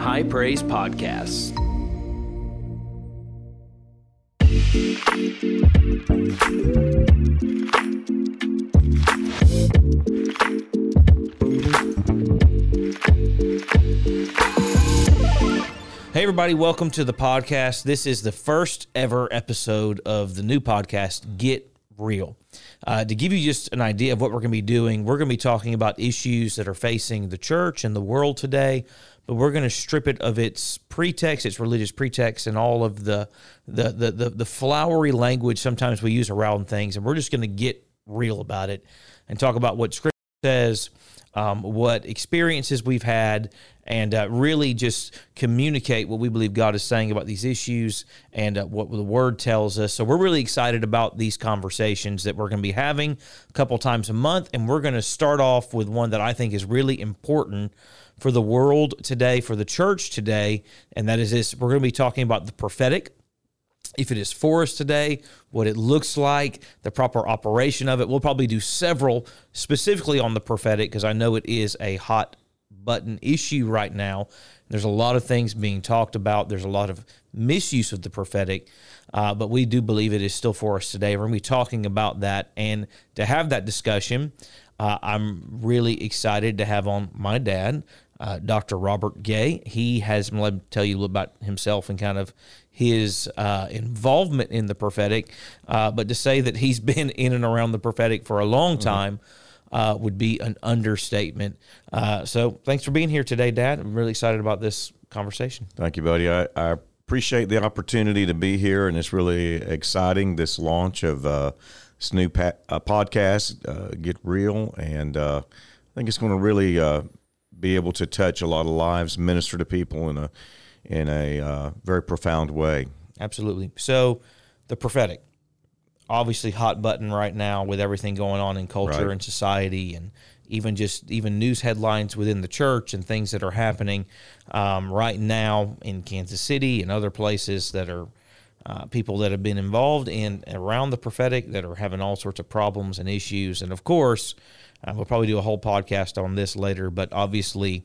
High Praise Podcasts. Hey, everybody, welcome to the podcast. This is the first ever episode of the new podcast, Get Real. Uh, to give you just an idea of what we're going to be doing, we're going to be talking about issues that are facing the church and the world today, but we're going to strip it of its pretext, its religious pretext, and all of the the the the, the flowery language sometimes we use around things, and we're just going to get real about it and talk about what Scripture says, um, what experiences we've had, and uh, really just communicate what we believe God is saying about these issues and uh, what the Word tells us. So we're really excited about these conversations that we're going to be having a couple times a month, and we're going to start off with one that I think is really important for the world today, for the church today, and that is this: we're going to be talking about the prophetic if it is for us today, what it looks like, the proper operation of it. We'll probably do several specifically on the prophetic because I know it is a hot button issue right now. There's a lot of things being talked about. There's a lot of misuse of the prophetic, uh, but we do believe it is still for us today. We're going to be talking about that. And to have that discussion, uh, I'm really excited to have on my dad, uh, Dr. Robert Gay. He has, let me tell you a little about himself and kind of his uh, involvement in the prophetic. Uh, but to say that he's been in and around the prophetic for a long mm-hmm. time. Mm-hmm. Uh, would be an understatement. Uh, so, thanks for being here today, Dad. I'm really excited about this conversation. Thank you, buddy. I, I appreciate the opportunity to be here, and it's really exciting this launch of uh, this new pa- uh, podcast, Get Real, and I think it's going to really be able to touch a lot of lives, minister to people in a in a uh, very profound way. Absolutely. So, the prophetic, obviously hot button right now with everything going on in culture right. and society, and even just even news headlines within the church and things that are happening um, right now in Kansas City and other places that are. Uh, people that have been involved in around the prophetic that are having all sorts of problems and issues, and of course, uh, we'll probably do a whole podcast on this later, but obviously,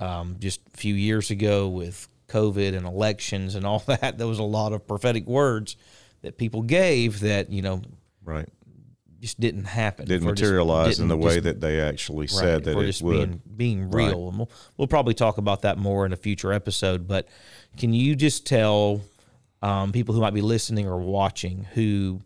um, just a few years ago with COVID and elections and all that, there was a lot of prophetic words that people gave that, you know, right. Just didn't happen. Didn't materialize didn't, in the way just, that they actually said right, that it would. Being, being real, right. and we'll, we'll probably talk about that more in a future episode. But can you just tell um, people who might be listening or watching who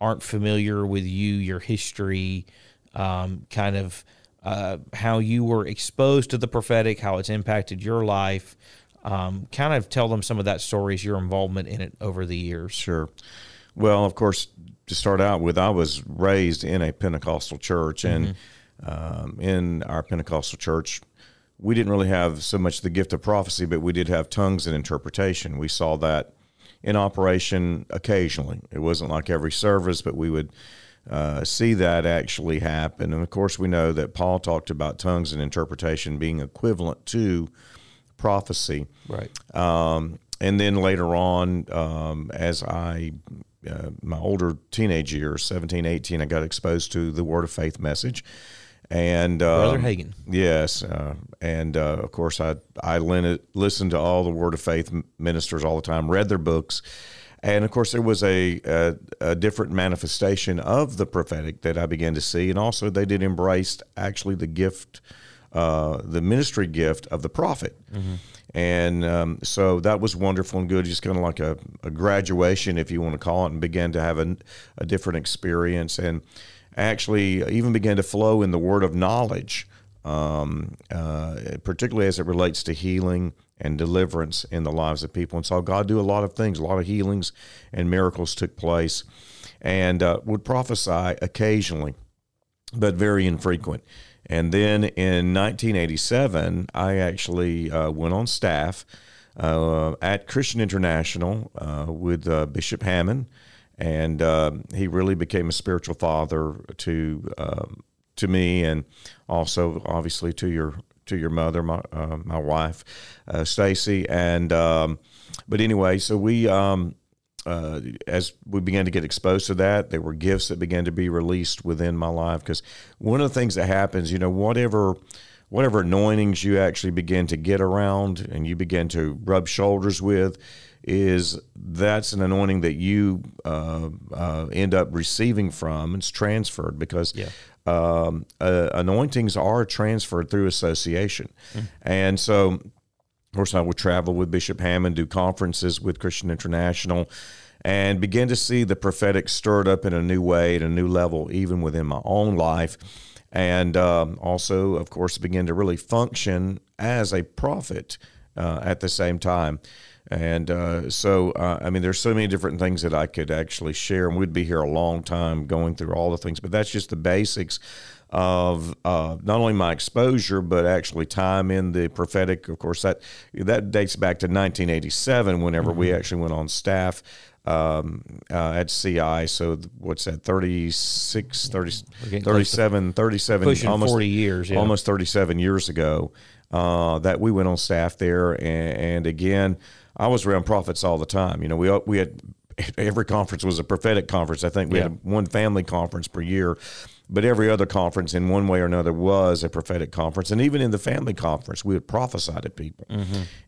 aren't familiar with you, your history, um, kind of uh, how you were exposed to the prophetic, how it's impacted your life. Um, kind of tell them some of that stories, your involvement in it over the years. Sure. Well, of course, to start out with, I was raised in a Pentecostal church, and mm-hmm. um, in our Pentecostal church, we didn't really have so much the gift of prophecy, but we did have tongues and interpretation. We saw that in operation occasionally. It wasn't like every service, but we would uh, see that actually happen. And of course, we know that Paul talked about tongues and interpretation being equivalent to prophecy. Right. Um, and then later on, um, as I, uh, my older teenage years, 17, 18, I got exposed to the Word of Faith message. And um, Brother Hagin. Yes. Uh, and uh, of course, I, I listened to all the Word of Faith ministers all the time, read their books and of course, there was a, a, a, different manifestation of the prophetic that I began to see. And also, they did embrace actually the gift, uh, the ministry gift of the prophet. Mm-hmm. And um, so that was wonderful and good, just kind of like a, a, graduation, if you want to call it, and began to have a, a different experience. And actually, even began to flow in the word of knowledge. Um, uh, particularly as it relates to healing and deliverance in the lives of people. And saw God do a lot of things, a lot of healings and miracles took place, and uh, would prophesy occasionally, but very infrequent. And then in 1987, I actually uh, went on staff uh, at Christian International uh, with uh, Bishop Hamon, and uh, he really became a spiritual father to um, to me, and also obviously to your to your mother, my uh, my wife, uh, Stacy, and um, but anyway, so we um, uh, as we began to get exposed to that, there were gifts that began to be released within my life because one of the things that happens, you know, whatever whatever anointings you actually begin to get around and you begin to rub shoulders with, is that's an anointing that you uh, uh, end up receiving from. It's transferred because Yeah. um, uh, anointings are transferred through association, and so of course, I would travel with Bishop Hamon, do conferences with Christian International, and begin to see the prophetic stirred up in a new way, at a new level, even within my own life. And um, also, of course, begin to really function as a prophet uh, at the same time. And uh, so, uh, I mean, there's so many different things that I could actually share, and we'd be here a long time going through all the things, but that's just the basics of uh, not only my exposure, but actually time in the prophetic. Of course, that that dates back to 1987, whenever we actually went on staff um, uh, at CI. So what's that, 36, 30, getting close to 37, 37, almost 40 years, yeah. almost 37 years ago uh, that we went on staff there. And, and again, I was around prophets all the time. You know, we we had every conference was a prophetic conference. I think we Yeah. had one family conference per year, but every other conference, in one way or another, was a prophetic conference. And even in the family conference, we would prophesy to people.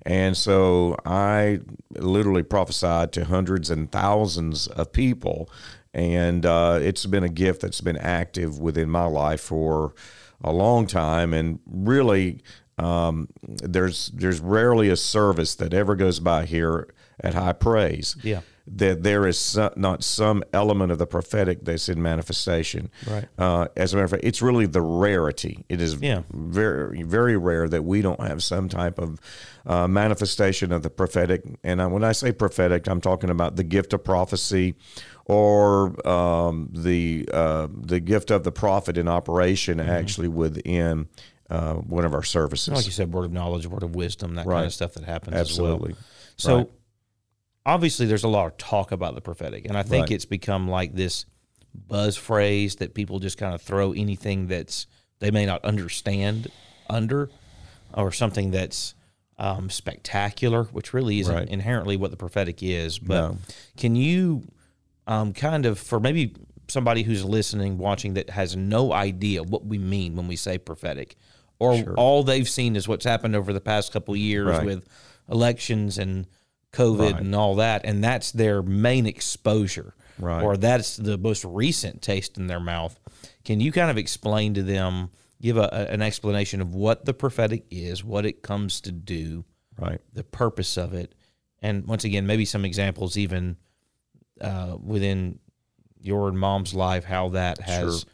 And so I literally prophesied to hundreds and thousands of people. And uh, it's been a gift that's been active within my life for a long time. And really, um, there's there's rarely a service that ever goes by here at High Praise Yeah. that there is so, not some element of the prophetic that's in manifestation. Right. Uh, as a matter of fact, it's really the rarity. It is Yeah. very very rare that we don't have some type of uh, manifestation of the prophetic. And I, when I say prophetic, I'm talking about the gift of prophecy. Or um, the uh, the gift of the prophet in operation, Mm-hmm. actually within uh, one of our services. Like you said, word of knowledge, word of wisdom, that kind of stuff that happens Absolutely. as well. So Right. obviously there's a lot of talk about the prophetic. And I think Right. it's become like this buzz phrase that people just kind of throw anything that's they may not understand under or something that's um, spectacular, which really isn't Right. inherently what the prophetic is. But No. can you um, kind of, for maybe somebody who's listening, watching that has no idea what we mean when we say prophetic, or all they've seen is what's happened over the past couple of years Right. with elections and COVID Right. and all that, and that's their main exposure, Right. or that's the most recent taste in their mouth. Can you kind of explain to them, give a, a- an explanation of what the prophetic is, what it comes to do, Right. the purpose of it, and once again, maybe some examples even uh, within your mom's life, how that has Sure.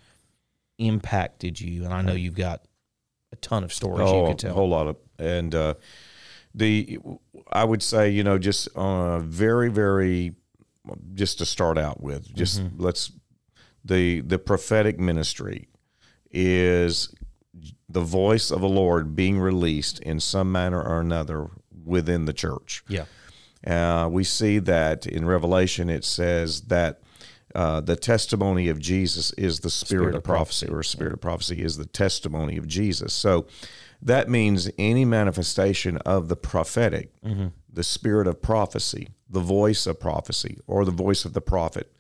impacted you. And I know you've got a ton of stories you Oh, could a whole lot of, and uh, the I would say you know just uh, very very just to start out with just Mm-hmm. let's the the prophetic ministry is the voice of the Lord being released in some manner or another within the church. yeah, Uh, we see that in Revelation, it says that uh, the testimony of Jesus is the spirit, of prophecy, or spirit of prophecy is the testimony of Jesus. So that means any manifestation of the prophetic, the spirit of prophecy, the voice of prophecy, or the voice of the prophet.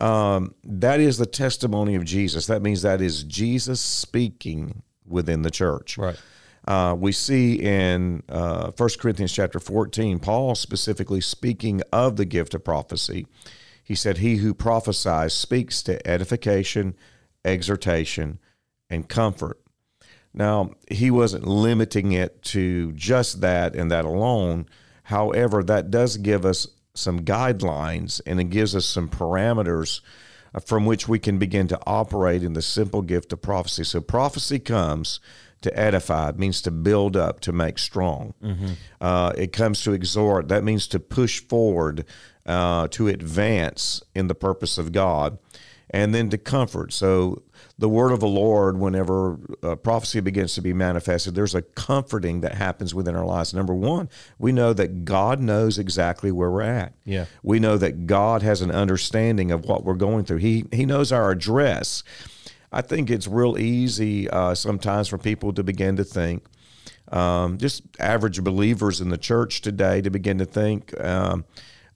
Um, that is the testimony of Jesus. That means that is Jesus speaking within the church. right. Uh, we see in uh, 1 Corinthians chapter 14, Paul specifically speaking of the gift of prophecy. He said, He who prophesies speaks to edification, exhortation, and comfort. Now, he wasn't limiting it to just that and that alone. However, that does give us some guidelines and it gives us some parameters uh, from which we can begin to operate in the simple gift of prophecy. So, prophecy comes to edify, it means to build up, to make strong. Uh, it comes to exhort, that means to push forward, uh, to advance in the purpose of God and then to comfort. So the word of the Lord, whenever uh, prophecy begins to be manifested, there's a comforting that happens within our lives. Number one, we know that God knows exactly where we're at. Yeah. We know that God has an understanding of what we're going through. He He knows our address. I think it's real easy uh, sometimes for people to begin to think, um, just average believers in the church today, to begin to think, um,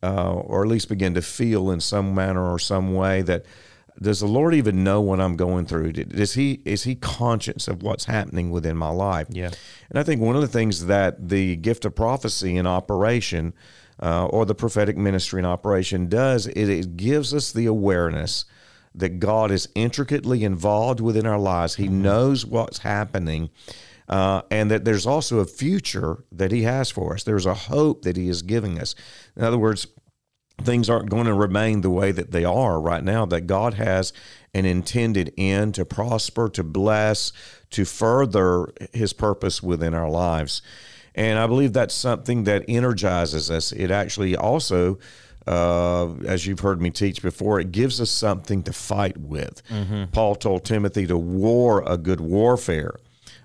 uh, or at least begin to feel in some manner or some way that does the Lord even know what I'm going through? Does he is he conscious of what's happening within my life? Yeah. And I think one of the things that the gift of prophecy in operation uh, or the prophetic ministry in operation does is it gives us the awareness that God is intricately involved within our lives. He knows what's happening. Uh, and that there's also a future that he has for us. There's a hope that he is giving us. In other words, things aren't going to remain the way that they are right now, that God has an intended end to prosper, to bless, to further his purpose within our lives. And I believe that's something that energizes us. It actually also, uh, as you've heard me teach before, it gives us something to fight with. Paul told Timothy to war a good warfare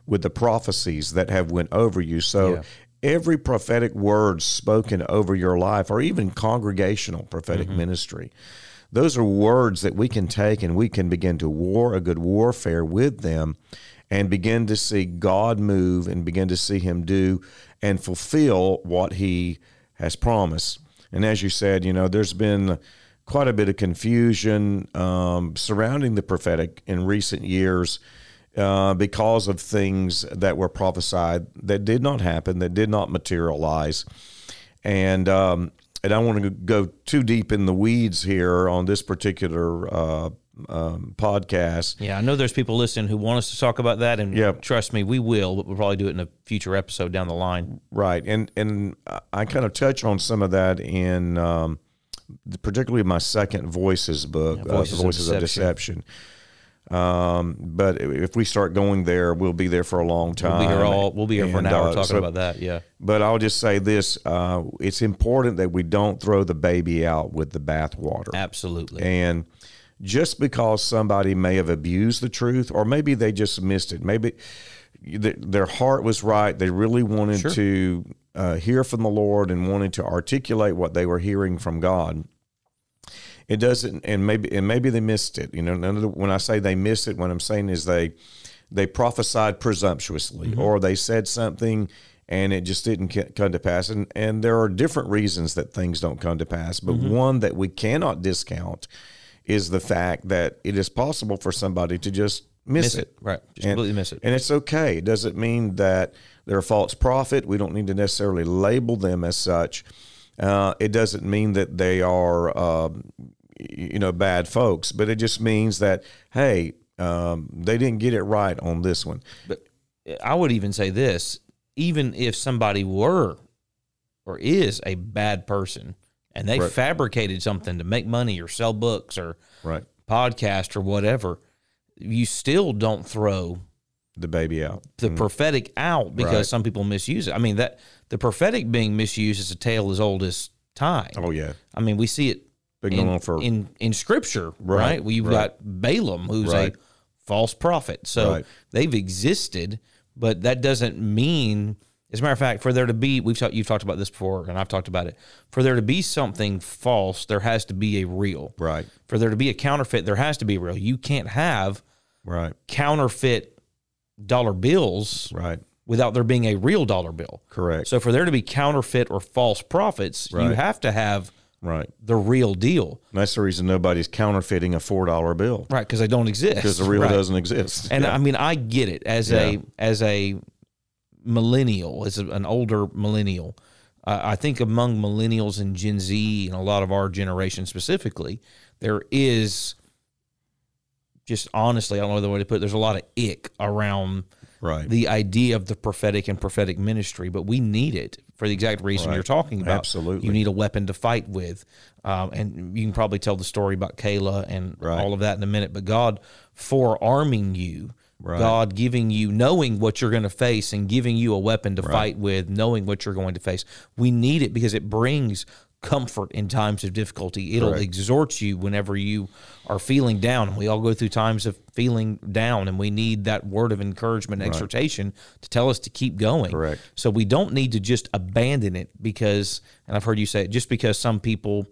with the prophecies that have went over you. So Yeah. every prophetic word spoken over your life or even congregational prophetic ministry those are words that we can take and we can begin to war a good warfare with them and begin to see God move and begin to see him do and fulfill what he has promised and as you said you know there's been quite a bit of confusion um, surrounding the prophetic in recent years uh, because of things that were prophesied that did not happen, that did not materialize. And um, and I want to go too deep in the weeds here on this particular uh, um, podcast. Yeah, I know there's people listening who want us to talk about that, and Yep. trust me, we will. But we'll probably do it in a future episode down the line. Right, and and I kind of touch on some of that in um, particularly my second Voices book, uh, Voices Voices, of of Deception. Um, but if we start going there, we'll be there for a long time. We'll be here all. We'll be here for an hour uh, talking so- about that. Yeah. But I'll just say this: uh, it's important that we don't throw the baby out with the bathwater. Absolutely. And just because somebody may have abused the truth, or maybe they just missed it, maybe th- their heart was right, they really wanted Sure. to uh, hear from the Lord and wanted to articulate what they were hearing from God. It doesn't, and maybe and maybe they missed it. You know, none of the, when I say they missed it, what I'm saying is they they prophesied presumptuously, or they said something and it just didn't come to pass. And and there are different reasons that things don't come to pass, but one that we cannot discount is the fact that it is possible for somebody to just miss, Miss it. Right. Just And- completely miss it. And it's okay. It doesn't mean that they're a false prophet. We don't need to necessarily label them as such. Uh, it doesn't mean that they are, um, you know, bad folks, but it just means that, hey, um, they didn't get it right on this one. But I would even say this: even if somebody were or is a bad person, and they Right. fabricated something to make money or sell books or Right. podcast or whatever, you still don't throw The baby out. the prophetic out because Mm. Right. some people misuse it. I mean that the prophetic being misused is a tale as old as time. Oh, yeah. I mean we see it Been in, for in in scripture, right? Right, you've right. got Balaam, who's Right. a false prophet. So Right. they've existed, but that doesn't mean. As a matter of fact, for there to be, we've talked, you've talked about this before, and I've talked about it. For there to be something false, there has to be a real. right. For there to be a counterfeit, there has to be a real. You can't have Right. counterfeit dollar bills Right. without there being a real dollar bill. Correct. So for there to be counterfeit or false prophets, you have to have right. the real deal, And that's the reason nobody's counterfeiting a $4 bill right? Because they don't exist. because the real Right. doesn't exist. And Yeah. I mean, I get it as Yeah. a as a millennial, as a- an older millennial. Uh, I think among millennials and Gen Z and a lot of our generation specifically, there is just honestly, I don't know the way to put it. There's a lot of ick around right. the idea of the prophetic and prophetic ministry, but we need it for the exact reason Right. you're talking about. Absolutely. You need a weapon to fight with. Um, and you can probably tell the story about Kayla and Right. all of that in a minute, but God forearming you, Right. God giving you, knowing what you're going to face and giving you a weapon to fight with, knowing what you're going to face. We need it because it brings comfort in times of difficulty. It'll Correct. exhort you whenever you are feeling down. We all go through times of feeling down, and we need that word of encouragement, and exhortation to tell us to keep going. Correct. So we don't need to just abandon it because, and I've heard you say it, just because some people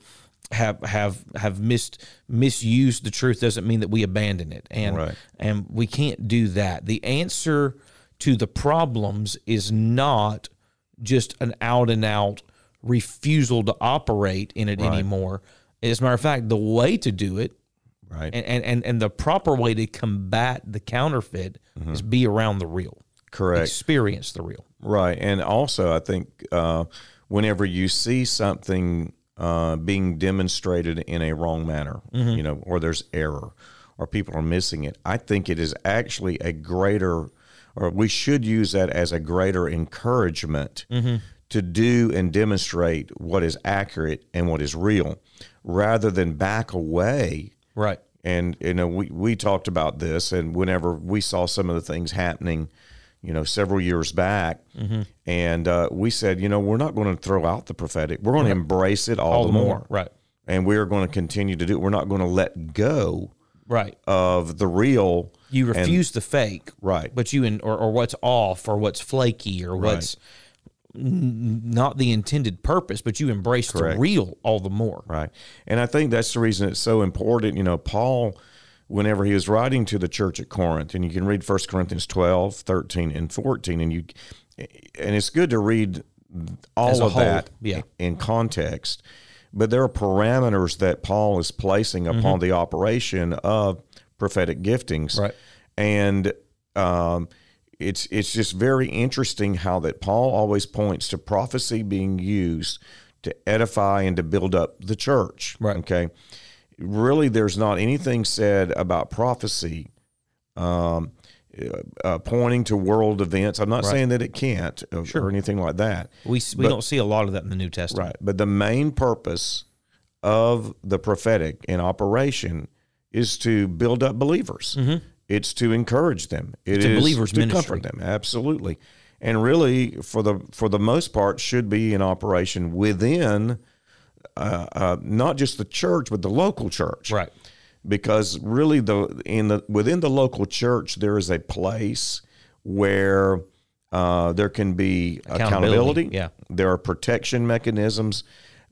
have have have missed misused the truth doesn't mean that we abandon it, and Right. and we can't do that. The answer to the problems is not just an out and out refusal to operate in it anymore. As a matter of fact, the way to do it Right. And and and, the proper way to combat the counterfeit is be around the real. Correct. Experience the real. Right. And also, I think uh, whenever you see something uh, being demonstrated in a wrong manner, you know, or there's error, or people are missing it, I think it is actually a greater, or we should use that as a greater encouragement to do and demonstrate what is accurate and what is real, rather than back away Right. and you know we we talked about this and whenever we saw some of the things happening you know several years back and uh, we said you know we're not going to throw out the prophetic we're going to embrace it all, All the more, Right. and we're going to continue to do it we're not going to let go Right. of the real You refuse the fake. Right. But you in or, or what's off or what's flaky or what's n- not the intended purpose, but you embrace Correct. the real all the more. Right. And I think that's the reason it's so important. You know, Paul, whenever he was writing to the church at Corinth, and you can read 1 Corinthians 12, 13, and 14, and you, and it's good to read all As of that yeah. in context. But there are parameters that Paul is placing upon the operation of prophetic giftings. Right. And um, it's it's just very interesting how that Paul always points to prophecy being used to edify and to build up the church. Right. Okay. Really, there's not anything said about prophecy um, uh, pointing to world events. I'm not saying that it can't uh, or anything like that. We we don't see a lot of that in the New Testament. Right. But the main purpose of the prophetic in operation is to build up believers. It's to encourage them. It It's is believer's to ministry. comfort them. Absolutely. And really, for the for the most part, should be in operation within uh, uh, not just the church, but the local church Right. because really the in the within the local church there is a place where uh, there can be Accountability, accountability. yeah. there are protection mechanisms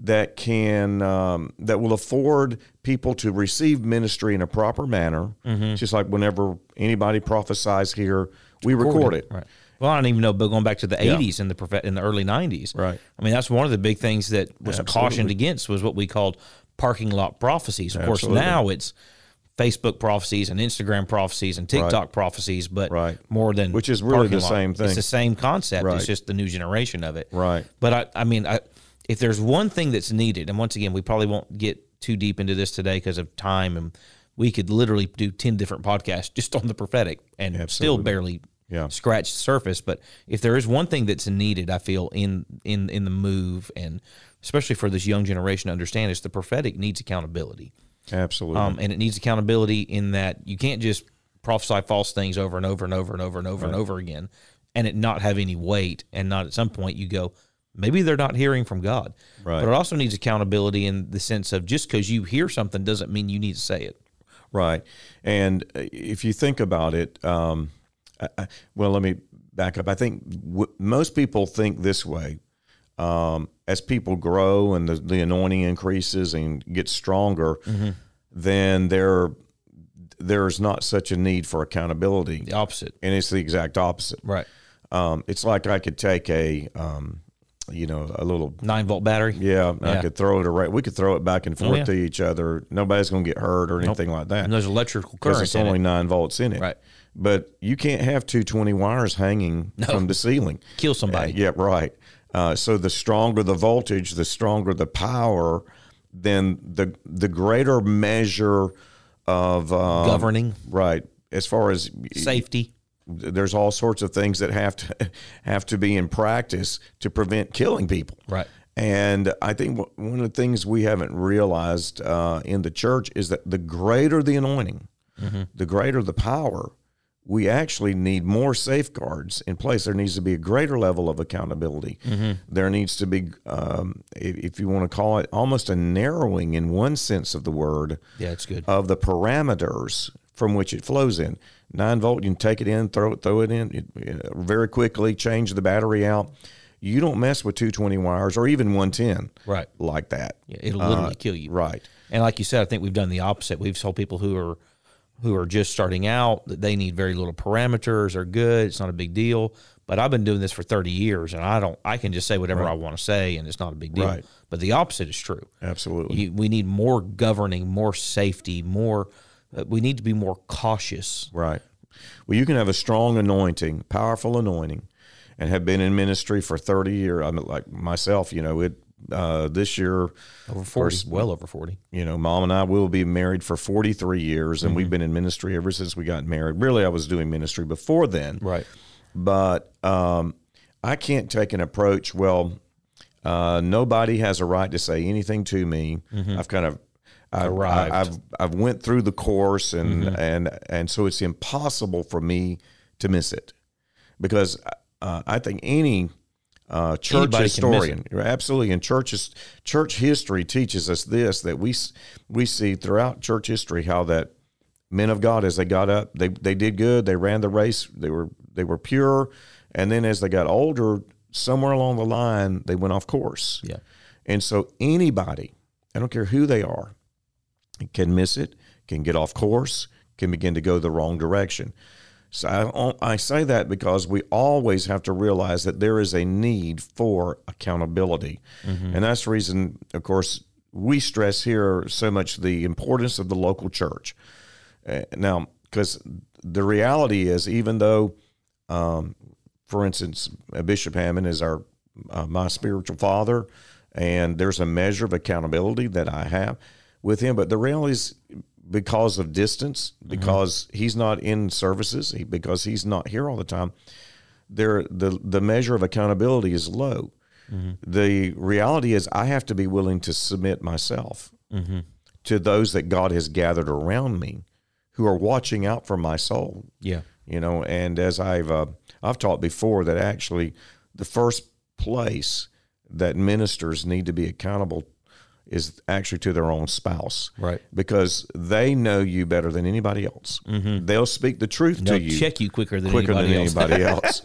that can um, that will afford people to receive ministry in a proper manner. Mm-hmm. Just like whenever anybody prophesies here, we record it. Right. Well, I don't even know, but going back to the '80s and the prophet in the early '90s, Right. I mean, that's one of the big things that was Absolutely. cautioned against was what we called parking lot prophecies. Of course, now it's Facebook prophecies and Instagram prophecies and TikTok prophecies, but Right. more than Which is really the lot. same thing. It's the same concept. Right. It's just the new generation of it. Right. But I, I mean, I, if there's one thing that's needed, and once again, we probably won't get too deep into this today because of time, and we could literally do ten different podcasts just on the prophetic and still barely Yeah. scratch the surface. But if there is one thing that's needed, I feel in in in the move, and especially for this young generation to understand, is the prophetic needs accountability. Absolutely. Um, and it needs accountability in that you can't just prophesy false things over and over and over and over and over and over again and it not have any weight and not at some point you go, maybe they're not hearing from God. Right. But it also needs accountability in the sense of just because you hear something doesn't mean you need to say it. Right. And uh, if you think about it, um, I, I- well, let me back up. I think w- most people think this way. Um, as people grow and the, the anointing increases and gets stronger, then there there's not such a need for accountability. The opposite. And it's the exact opposite. Right. Um, it's like I could take a, um, you know, a little Nine volt battery. yeah, I could throw it around. We could throw it back and forth yeah. to each other. Nobody's going to get hurt or anything like that And there's electrical because current it's only it. nine volts in it. Right. But you can't have 220 wires hanging from the ceiling. Kill somebody. Uh, yeah, right. Uh, so the stronger the voltage, the stronger the power, then the the greater measure of um, Governing. Right. As far as Safety. There's all sorts of things that have to have to be in practice to prevent killing people. Right. And I think one of the things we haven't realized uh, in the church is that the greater the anointing, the greater the power, we actually need more safeguards in place. There needs to be a greater level of accountability. There needs to be, um, if, if you want to call it, almost a narrowing in one sense of the word Yeah, it's good. of the parameters from which it flows in. Nine volt, you can take it in, throw it, throw it in it, uh, very quickly, change the battery out. You don't mess with 220 wires or even 110 Right. like that. Yeah, it'll literally Uh, kill you. Right. And like you said, I think we've done the opposite. We've told people who are who are just starting out that they need very little parameters. Are good. It's not a big deal. But I've been doing this for 30 years, and I don't. I can just say whatever I want to say, and it's not a big deal. Right. But the opposite is true. Absolutely. You, we need more governing, more safety, more. Uh, we need to be more cautious. Right. Well, you can have a strong anointing, powerful anointing, and have been in ministry for 30 years. I mean, like myself, you know, it uh, this year, Over 40, well over 40. you know, mom and I will be married for 43 years, and we've been in ministry ever since we got married. Really, I was doing ministry before then. Right. but um, I can't take an approach. Well, uh, nobody has a right to say anything to me. I've kind of I, Arrived. I, have I've went through the course, and and and so it's impossible for me to miss it because uh, I think any uh, church Anybody historian, absolutely, and churches church history teaches us this that we we see throughout church history how that men of God as they got up, they they did good, they ran the race, they were they were pure, and then as they got older, somewhere along the line they went off course. Yeah. And so anybody, I don't care who they are, can miss it, can get off course, can begin to go the wrong direction. So I, I say that because we always have to realize that there is a need for accountability. And that's the reason, of course, we stress here so much the importance of the local church. Uh, now, because the reality is, even though, um, for instance, uh, Bishop Hamon is our uh, my spiritual father, and there's a measure of accountability that I have with him, but the reality is because of distance, mm-hmm. because he's not in services, he, because he's not here all the time. There, the the measure of accountability is low. Mm-hmm. The reality is, I have to be willing to submit myself mm-hmm. to those that God has gathered around me, who are watching out for my soul Yeah. you know and as i've uh, i've taught before that actually the first place that ministers need to be accountable is actually to their own spouse. Right. because they know you better than anybody else. They'll speak the truth They'll to you check you quicker than quicker anybody than else. anybody else.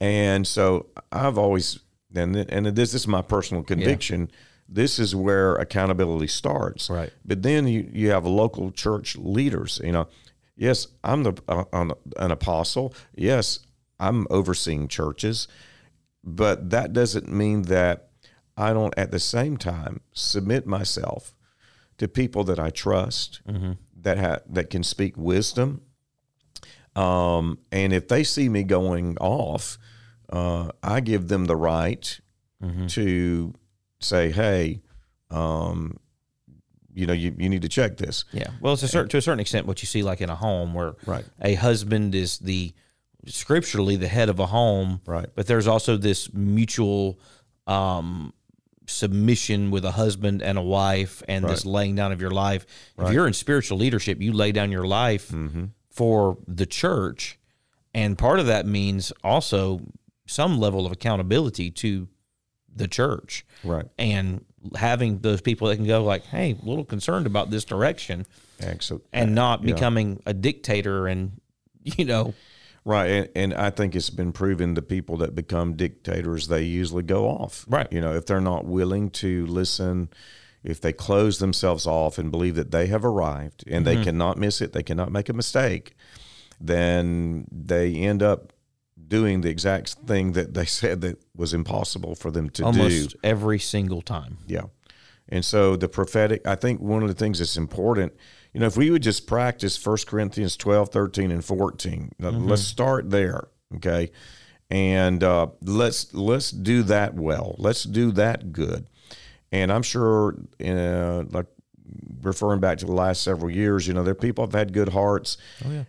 And so i've always and and this, this is my personal conviction. This is where accountability starts. Right. but then you, you have local church leaders you know. Yes i'm the uh, an, an apostle. Yes i'm overseeing churches. But that doesn't mean that i don't at the same time submit myself to people that i trust that ha- that can speak wisdom um, and if they see me going off, uh, I give them the right to say, "Hey, um, you know, you, you need to check this." Yeah. Well, it's a certain, to a certain extent what you see like in a home where Right. a husband is the scripturally the head of a home. Right. But there's also this mutual um, submission with a husband and a wife and this laying down of your life. If you're in spiritual leadership, you lay down your life Mm-hmm. for the church. And part of that means also some level of accountability to the church Right. and having those people that can go like, "Hey, a little concerned about this direction," Excellent. and not becoming a dictator and you know, Right, and, and I think it's been proven the people that become dictators they usually go off. Right. You know, if they're not willing to listen, if they close themselves off and believe that they have arrived and Mm-hmm. they cannot miss it, they cannot make a mistake, then they end up doing the exact thing that they said that was impossible for them to do. almost every single time. Yeah. And so the prophetic, I think one of the things that's important, you know, if we would just practice 1 Corinthians 12, 13, and 14, now let's start there. Okay. And uh, let's let's do that well. Let's do that good. And I'm sure, uh, like referring back to the last several years, you know, there are people have had good hearts,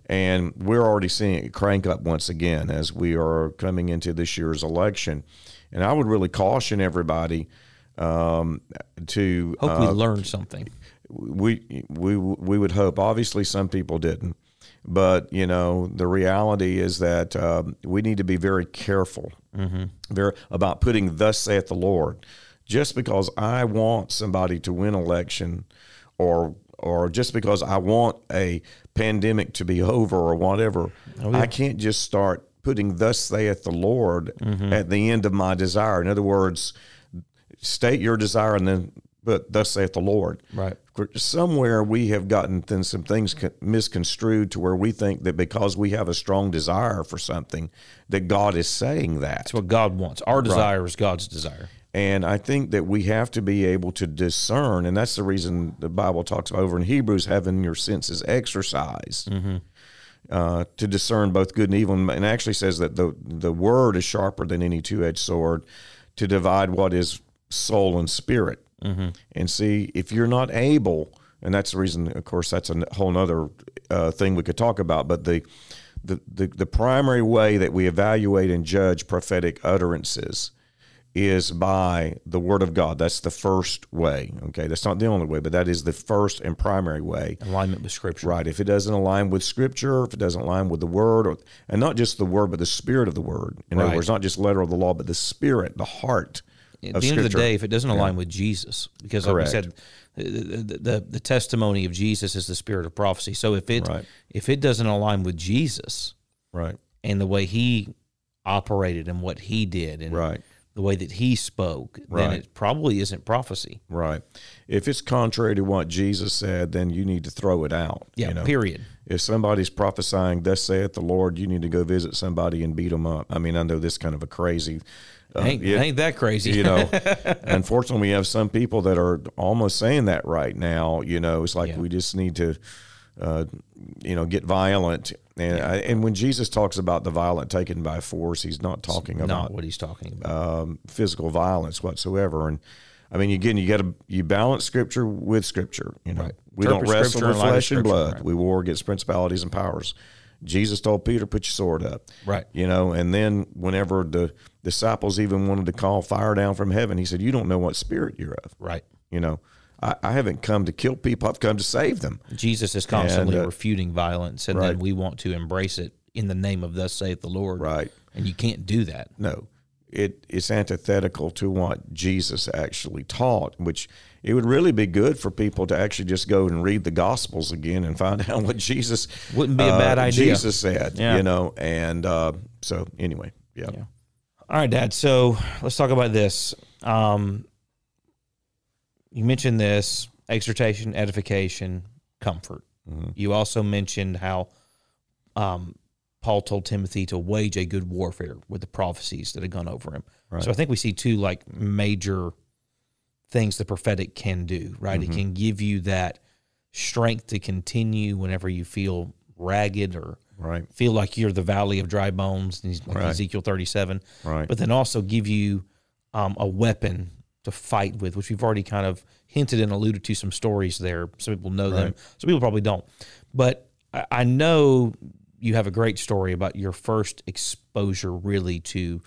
and we're already seeing it crank up once again as we are coming into this year's election. And I would really caution everybody um, to Hope we learned something. We we we would hope. Obviously, some people didn't, but you know, the reality is that um, we need to be very careful, very about putting "Thus saith the Lord." Just because I want somebody to win election, or or just because I want a pandemic to be over or whatever, I can't just start putting "Thus saith the Lord" at the end of my desire. In other words, state your desire and then but thus saith the Lord. Right. Somewhere we have gotten th- some things misconstrued to where we think that because we have a strong desire for something, that God is saying that. That's what God wants. Our desire is God's desire. And I think that we have to be able to discern, and that's the reason the Bible talks about over in Hebrews having your senses exercised uh, to discern both good and evil, and and actually says that the the word is sharper than any two edged sword to divide what is soul and spirit. And see if you're not able, and that's the reason. Of course, that's a whole other uh, thing we could talk about. But the the, the the primary way that we evaluate and judge prophetic utterances is by the word of God. That's the first way. Okay, that's not the only way, but that is the first and primary way. Alignment with Scripture. Right. If it doesn't align with Scripture, if it doesn't align with the Word, or, and not just the Word, but the Spirit of the Word. In other words, not just letter of the law, but the Spirit, the heart At the end of the day, if it doesn't align with Jesus, because like we said, the, the, the, the testimony of Jesus is the spirit of prophecy. So if it Right. if it doesn't align with Jesus right, and the way he operated and what he did and right, the way that he spoke, then it probably isn't prophecy. right. If it's contrary to what Jesus said, then you need to throw it out. Yeah. you know? Period. If somebody's prophesying, "Thus saith the Lord," you need to go visit somebody and beat them up. I mean, I know this kind of a crazy. uh, ain't, yeah, ain't that crazy? you know unfortunately we have some people that are almost saying that right now you know it's like Yeah. we just need to uh, you know get violent and I, and when jesus talks about the violent taken by force he's not talking not about what he's talking about. um, physical violence whatsoever and I mean, again, you got to you balance scripture with scripture. You know, Right. we don't wrestle with in light of flesh and blood. right. We war against principalities and powers. Jesus told Peter, "Put your sword up." Right. You know, and then whenever the disciples even wanted to call fire down from heaven, he said, "You don't know what spirit you're of." right. You know, I, I haven't come to kill people; I've come to save them. Jesus is constantly And, uh, refuting violence, and right. then we want to embrace it in the name of "Thus saith the Lord." Right. And you can't do that. No, it it's antithetical to what Jesus actually taught, which it would really be good for people to actually just go and read the Gospels again and find out what Jesus Wouldn't be a bad uh, idea. Jesus said, Yeah. you know, and uh, so anyway, yeah. Yeah. All right, Dad. So let's talk about this. Um, you mentioned this exhortation, edification, comfort. Mm-hmm. You also mentioned how um, Paul told Timothy to wage a good warfare with the prophecies that had gone over him. So I think we see two like major things the prophetic can do, right? Mm-hmm. It can give you that strength to continue whenever you feel ragged or Right. feel like you're the valley of dry bones, like Right. Ezekiel 37. Right. But then also give you um, a weapon to fight with, which we've already kind of hinted and alluded to some stories there. Some people know them, some people probably don't. But I, I know you have a great story about your first exposure really to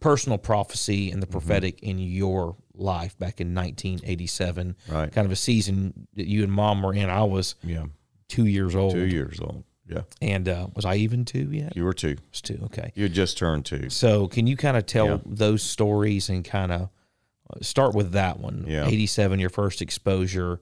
personal prophecy and the Mm-hmm. prophetic in your life back in 1987. Right. Kind of a season that you and mom were in. I was Yeah. two years old. Two years old. Yeah. And uh, was I even two yet? You were two. was two. Okay. You had just turned two. So can you kind of tell Yeah. those stories and kind of start with that one? Yeah. 87, your first exposure,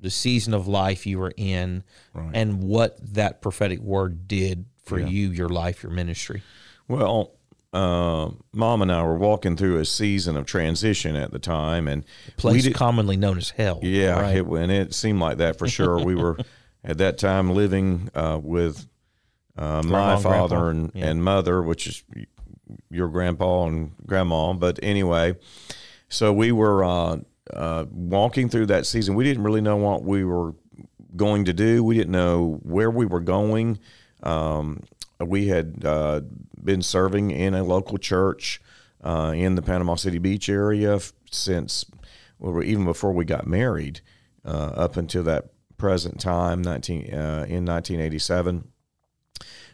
the season of life you were in, and what that prophetic word did for you, your life, your ministry. Well, uh, mom and I were walking through a season of transition at the time, and Place did- commonly known as hell. Yeah, Right. it, and it seemed like that for sure. we were at that time living uh, with uh, my father grandpa. and, Yeah. and mother, which is your grandpa and grandma. But anyway, so we were uh, uh, walking through that season. We didn't really know what we were going to do. We didn't know where we were going. Um, we had uh, been serving in a local church uh, in the Panama City Beach area since, well, even before we got married, uh, up until that present time, 19, uh, in 1987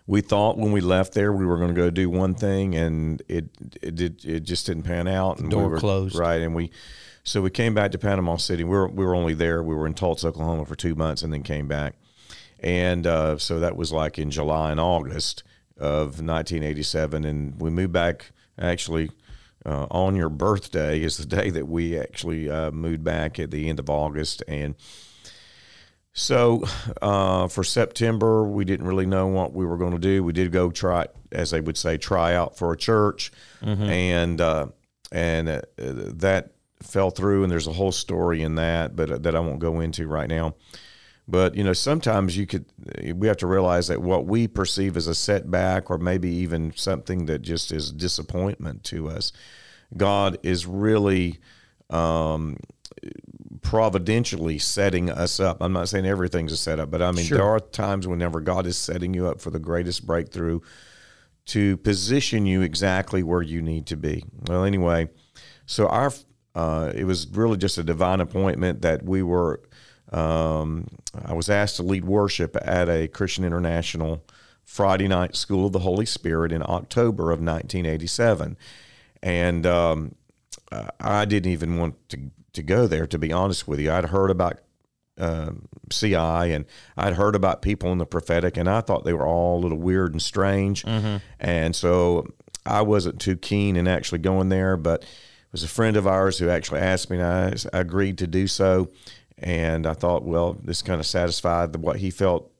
we thought when we left there we were going to go do one thing and it it did it just didn't pan out and door we were, closed. right and we so we came back to Panama City we were we were only there we were in Tulsa Oklahoma for 2 months and then came back and uh, so that was like in July and August of 1987 and we moved back actually uh, on your birthday is the day that we actually uh, moved back at the end of August and so uh, for September, we didn't really know what we were going to do. We did go try, as they would say, try out for a church, and uh, and uh, that fell through, and there's a whole story in that, but that I won't go into right now. But you know, sometimes you could we have to realize that what we perceive as a setback, or maybe even something that just is disappointment to us, God is really um, providentially setting us up. I'm not saying everything's a setup, but I mean Sure. there are times whenever God is setting you up for the greatest breakthrough to position you exactly where you need to be. Well, anyway, so our uh, it was really just a divine appointment that we were. Um, I was asked to lead worship at a Christian International Friday night School of the Holy Spirit in October of 1987, and um, I didn't even want to to go there. To be honest with you, I'd heard about um, CI and I'd heard about people in the prophetic, and I thought they were all a little weird and strange, and so I wasn't too keen in actually going there. But it was a friend of ours who actually asked me, and I, I agreed to do so. And I thought, well, this kind of satisfied the, what he felt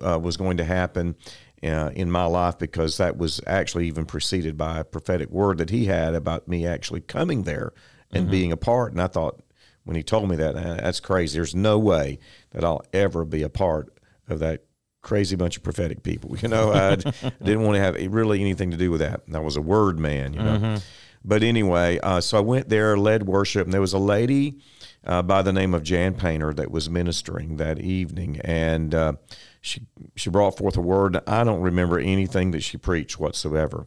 uh, was going to happen uh, in my life because that was actually even preceded by a prophetic word that he had about me actually coming there and being a part. And I thought, when he told me that, "Uh, that's crazy. There's no way that I'll ever be a part of that crazy bunch of prophetic people. You know, I didn't want to have really anything to do with that. I was a word man, you know. But anyway, uh, so I went there, led worship, and there was a lady uh, by the name of Jan Painter that was ministering that evening, and uh, she she brought forth a word. I don't remember anything that she preached whatsoever.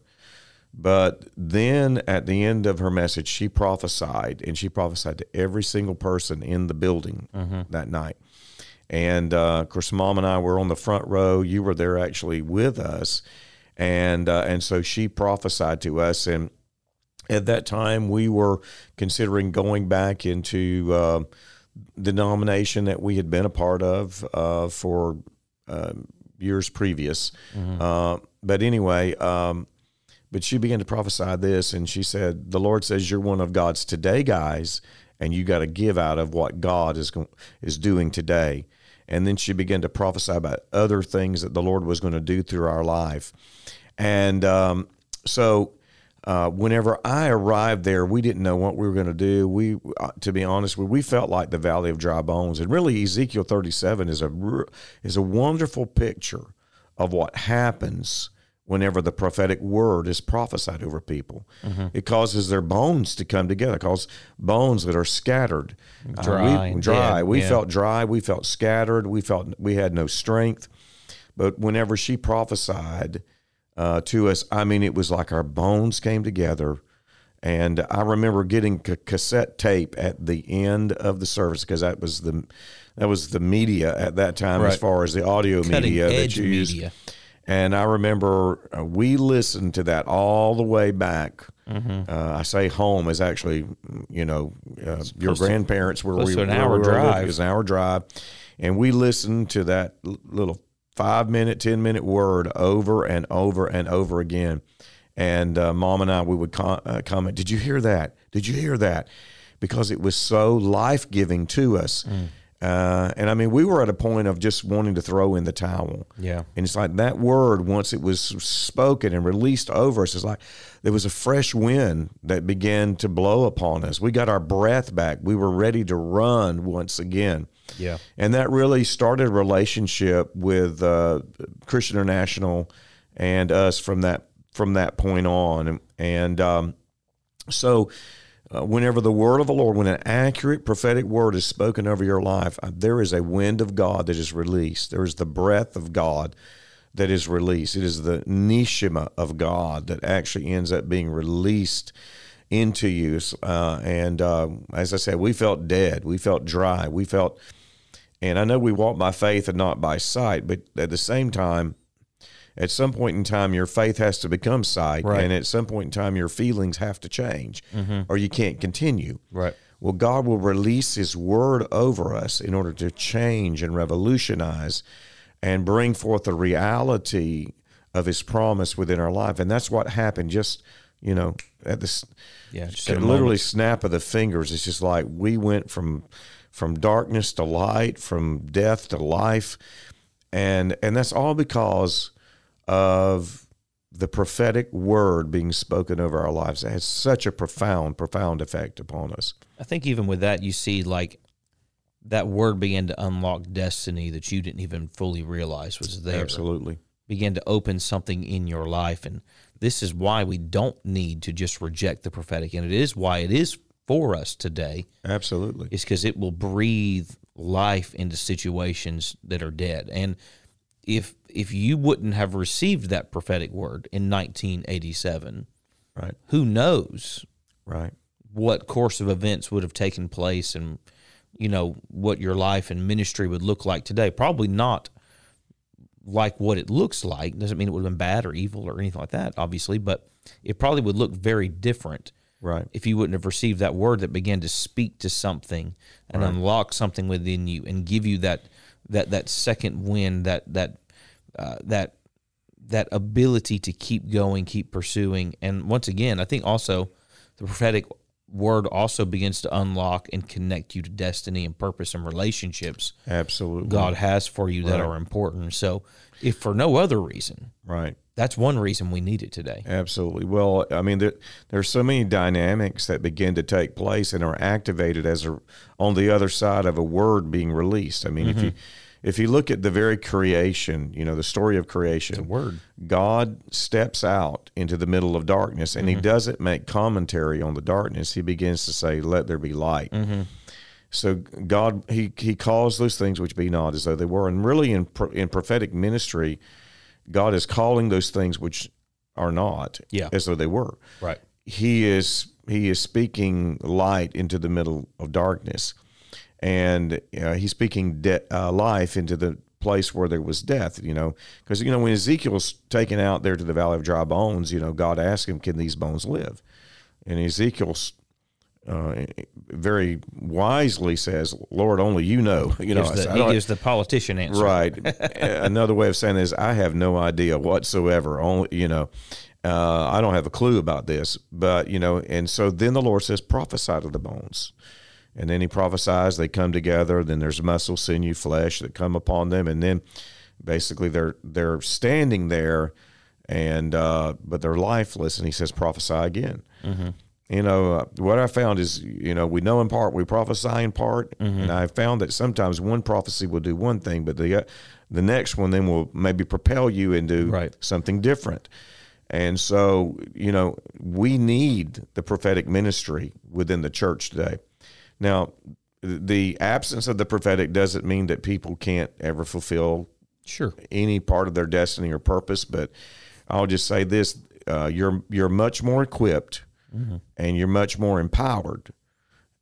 But then at the end of her message, she prophesied, and she prophesied to every single person in the building that night. And uh, of course, mom and I were on the front row. You were there actually with us, and uh, and so she prophesied to us. And at that time, we were considering going back into uh, the denomination that we had been a part of uh, for uh, years previous. Uh, but anyway, um, but she began to prophesy this, and she said, "The Lord says you're one of God's today guys, and you got to give out of what God is is doing today." And then she began to prophesy about other things that the Lord was going to do through our life, and um, so. Uh, whenever I arrived there, we didn't know what we were going to do. We, uh, to be honest, we, we felt like the valley of dry bones. And really, Ezekiel 37 is a is a wonderful picture of what happens whenever the prophetic word is prophesied over people. It causes their bones to come together. It causes bones that are scattered, Uh, Dry we, dry. dead, We yeah. felt dry. We felt scattered. We felt we had no strength. But whenever she prophesied uh, to us, I mean, it was like our bones came together. And I remember getting ca- cassette tape at the end of the service because that was the that was the media at that time as far as the audio Cutting media that you used. media. And I remember uh, we listened to that all the way back. Mm-hmm. Uh, I say home is actually, you know, uh, your to- grandparents were we an where hour we drive. It was an hour drive, and we listened to that little five minute, ten minute word over and over and over again. And uh, mom and I, we would com- uh, comment, "Did you hear that? Did you hear that?" Because it was so life giving to us. Mm. Uh, and I mean, we were at a point of just wanting to throw in the towel. Yeah. And it's like that word, once it was spoken and released over us, it's like there was a fresh wind that began to blow upon us. We got our breath back. We were ready to run once again. Yeah. And that really started a relationship with uh, Christian International and us from that from that point on. And, and um, so, uh, whenever the word of the Lord, when an accurate prophetic word is spoken over your life, uh, there is a wind of God that is released. There is the breath of God that is released. It is the neshamah of God that actually ends up being released into you. Uh, and uh, as I said, we felt dead. We felt dry. We felt, and I know we walk by faith and not by sight, but at the same time, at some point in time, your faith has to become sight, Right. and at some point in time, your feelings have to change, or you can't continue. Right. Well, God will release His word over us in order to change and revolutionize and bring forth the reality of His promise within our life. And that's what happened just, you know, at this Yeah. Literally moment. snap of the fingers. It's just like we went from from darkness to light, from death to life. And and that's all because of the prophetic word being spoken over our lives has such a profound, profound effect upon us. I think even with that, you see like that word began to unlock destiny that you didn't even fully realize was there. Absolutely. Began to open something in your life. And this is why we don't need to just reject the prophetic. And it is why it is for us today, Absolutely. is because it will breathe life into situations that are dead. And if if you wouldn't have received that prophetic word in 1987, Right. who knows Right. what course of events would have taken place and you know what your life and ministry would look like today probably not like what it looks like doesn't mean it would have been bad or evil or anything like that obviously but it probably would look very different Right. if you wouldn't have received that word that began to speak to something and unlock something within you and give you that that that second wind that that uh, that that ability to keep going keep pursuing and once again i think also the prophetic word also begins to unlock and connect you to destiny and purpose and relationships Absolutely. god has for you that are important so if for no other reason Right. that's one reason we need it today Absolutely. Well, I mean, there, there's so many dynamics that begin to take place and are activated as a, on the other side of a word being released. I mean, if you if you look at the very creation, you know, the story of creation, word. God steps out into the middle of darkness, and He mm-hmm. doesn't make commentary on the darkness. He begins to say, "Let there be light." Mm-hmm. So God, he he calls those things which be not as though they were, and really in pro- in prophetic ministry, God is calling those things which are not Yeah. as though they were. right He is he is speaking light into the middle of darkness, and uh, he's speaking de- uh, life into the place where there was death. You know, because you know when Ezekiel's taken out there to the valley of dry bones, you know God asked him, "Can these bones live?" And Ezekiel's uh, very wisely says, "Lord, only you know." You know, the- he gives the politician answer Right. Another way of saying is, I have no idea whatsoever. Only, you know, uh, I don't have a clue about this. But you know, and so then the Lord says, prophesy to the bones. And then he prophesies, they come together, then there's muscle, sinew, flesh that come upon them, and then basically they're they're standing there and uh, but they're lifeless, and he says, prophesy again. You know, uh, what I found is, you know, we know in part, we prophesy in part, and I found that sometimes one prophecy will do one thing, but the uh, the next one then will maybe propel you into Right. something different. And so, you know, we need the prophetic ministry within the church today. Now, the absence of the prophetic doesn't mean that people can't ever fulfill sure any part of their destiny or purpose. But I'll just say this: uh, you're you're much more equipped, and you're much more empowered,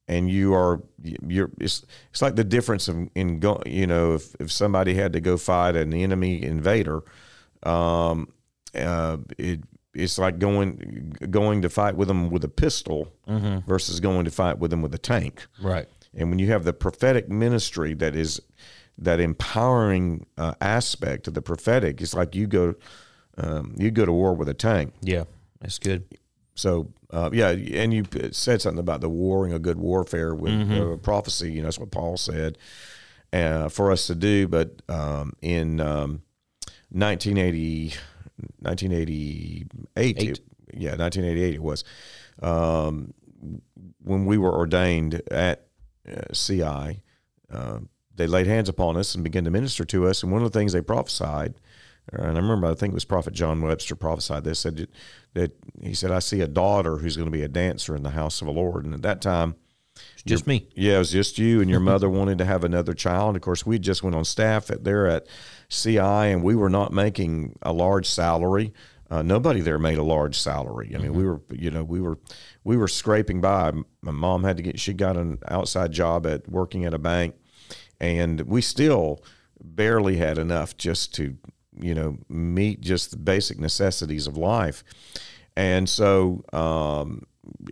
and you are you're. It's it's like the difference in, in go, you know if if somebody had to go fight an enemy invader, um, uh, it. It's like going going to fight with them with a pistol versus going to fight with them with a tank. right And when you have the prophetic ministry that is that empowering uh, aspect of the prophetic, it's like you go um, you go to war with a tank. yeah that's good So uh, yeah, and you said something about the warring a good warfare with uh, prophecy. You know, that's what Paul said uh, for us to do. But um, in um, 1980, 1988, Eight. yeah, 1988 it was um, when we were ordained at uh, CI. Uh, they laid hands upon us and began to minister to us. And one of the things they prophesied, and I remember I think it was Prophet John Webster prophesied this, said that, that he said, I see a daughter who's going to be a dancer in the house of the Lord. And at that time, just me yeah, it was just you and your mother wanted to have another child. Of course, we just went on staff at there at CI, and we were not making a large salary. Uh, nobody there made a large salary. I mean, we were, you know, we were, we were scraping by. My mom had to get, she got an outside job at working at a bank, and we still barely had enough just to, you know, meet just the basic necessities of life. And so, um,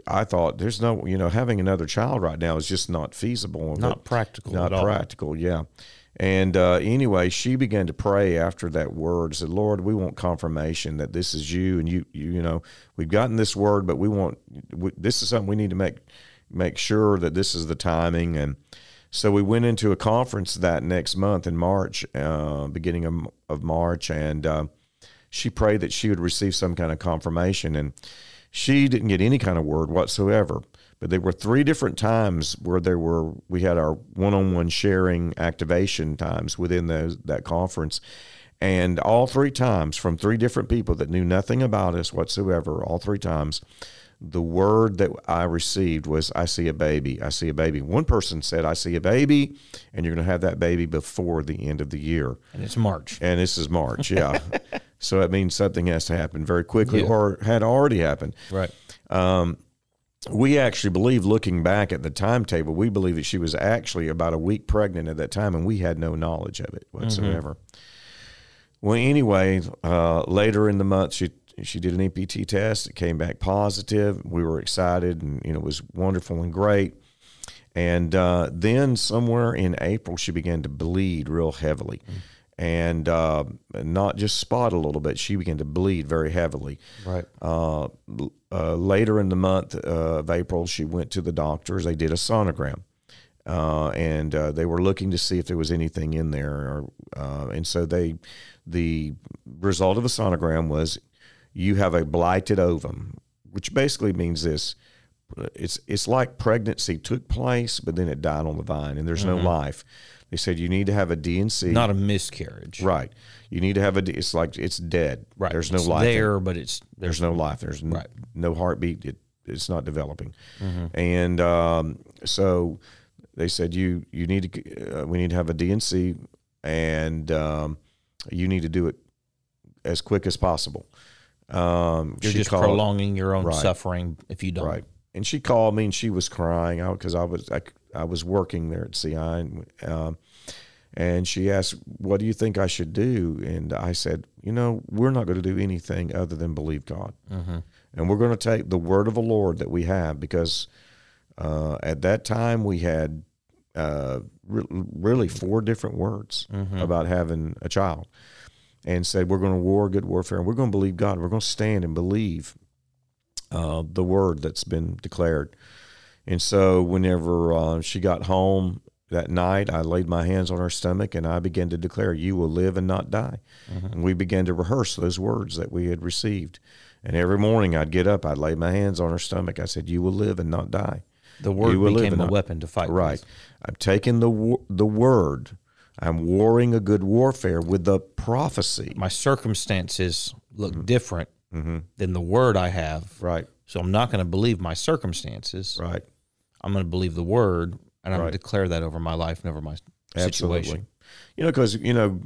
I thought there's no, you know, having another child right now is just not feasible. Not practical Not at all. practical, yeah. And uh, anyway, she began to pray after that word. Said, "Lord, we want confirmation that this is you, and you, you, you know, we've gotten this word, but we want we, this is something we need to make make sure that this is the timing." And so we went into a conference that next month in March, uh, beginning of, of March, and uh, she prayed that she would receive some kind of confirmation, and she didn't get any kind of word whatsoever. But there were three different times where there were we had our one-on-one sharing activation times within those that conference, and all three times from three different people that knew nothing about us whatsoever. All three times, the word that I received was, "I see a baby. I see a baby." One person said, "I see a baby, and you're going to have that baby before the end of the year." And it's March. And this is March, yeah. so that means something has to happen very quickly, Yeah. or had already happened. Right. We actually believe, looking back at the timetable, we believe that she was actually about a week pregnant at that time, and we had no knowledge of it whatsoever. Well, anyway, uh, later in the month, she she did an EPT test. It came back positive. We were excited, and you know it was wonderful and great. And uh, then somewhere in April, she began to bleed real heavily, and uh, not just spot a little bit. She began to bleed very heavily. Right. Uh, uh, later in the month uh, of April, she went to the doctors. They did a sonogram, uh, and uh, they were looking to see if there was anything in there. Or, uh, and so they, the result of the sonogram was, you have a blighted ovum, which basically means this: it's it's like pregnancy took place, but then it died on the vine, and there's no life. They said you need to have a D&C. Not a miscarriage. right. You need to have a. D- It's like it's dead. Right. There's no It's life. there, but it's there's there's no life. There's Right. no heartbeat. It, it's not developing. Mm-hmm. And um, so they said you you need to uh, we need to have a D&C and um, you need to do it as quick as possible. Um, you're just called- prolonging your own Right. suffering if you don't. Right. And she called me and she was crying out because I was I, I was working there at CI and um, and she asked, "What do you think I should do?" And I said, "You know, we're not going to do anything other than believe God, and we're going to take the word of the Lord that we have because uh, at that time we had uh, re- really four different words about having a child." And said, We're going to war good warfare, and we're going to believe God. We're going to stand and believe uh, the word that's been declared. And so, whenever uh, she got home that night, I laid my hands on her stomach and I began to declare, You will live and not die. And we began to rehearse those words that we had received. And every morning I'd get up, I'd lay my hands on her stomach. I said, You will live and not die. The word You will live became and a not- weapon to fight. Right. with. I'm taking the the word. I'm warring a good warfare with the prophecy. My circumstances look Mm-hmm. different than the word I have. Right. So I'm not going to believe my circumstances. Right. I'm going to believe the word, and I'm going to declare that over my life and over my Absolutely. situation. You know, because you know,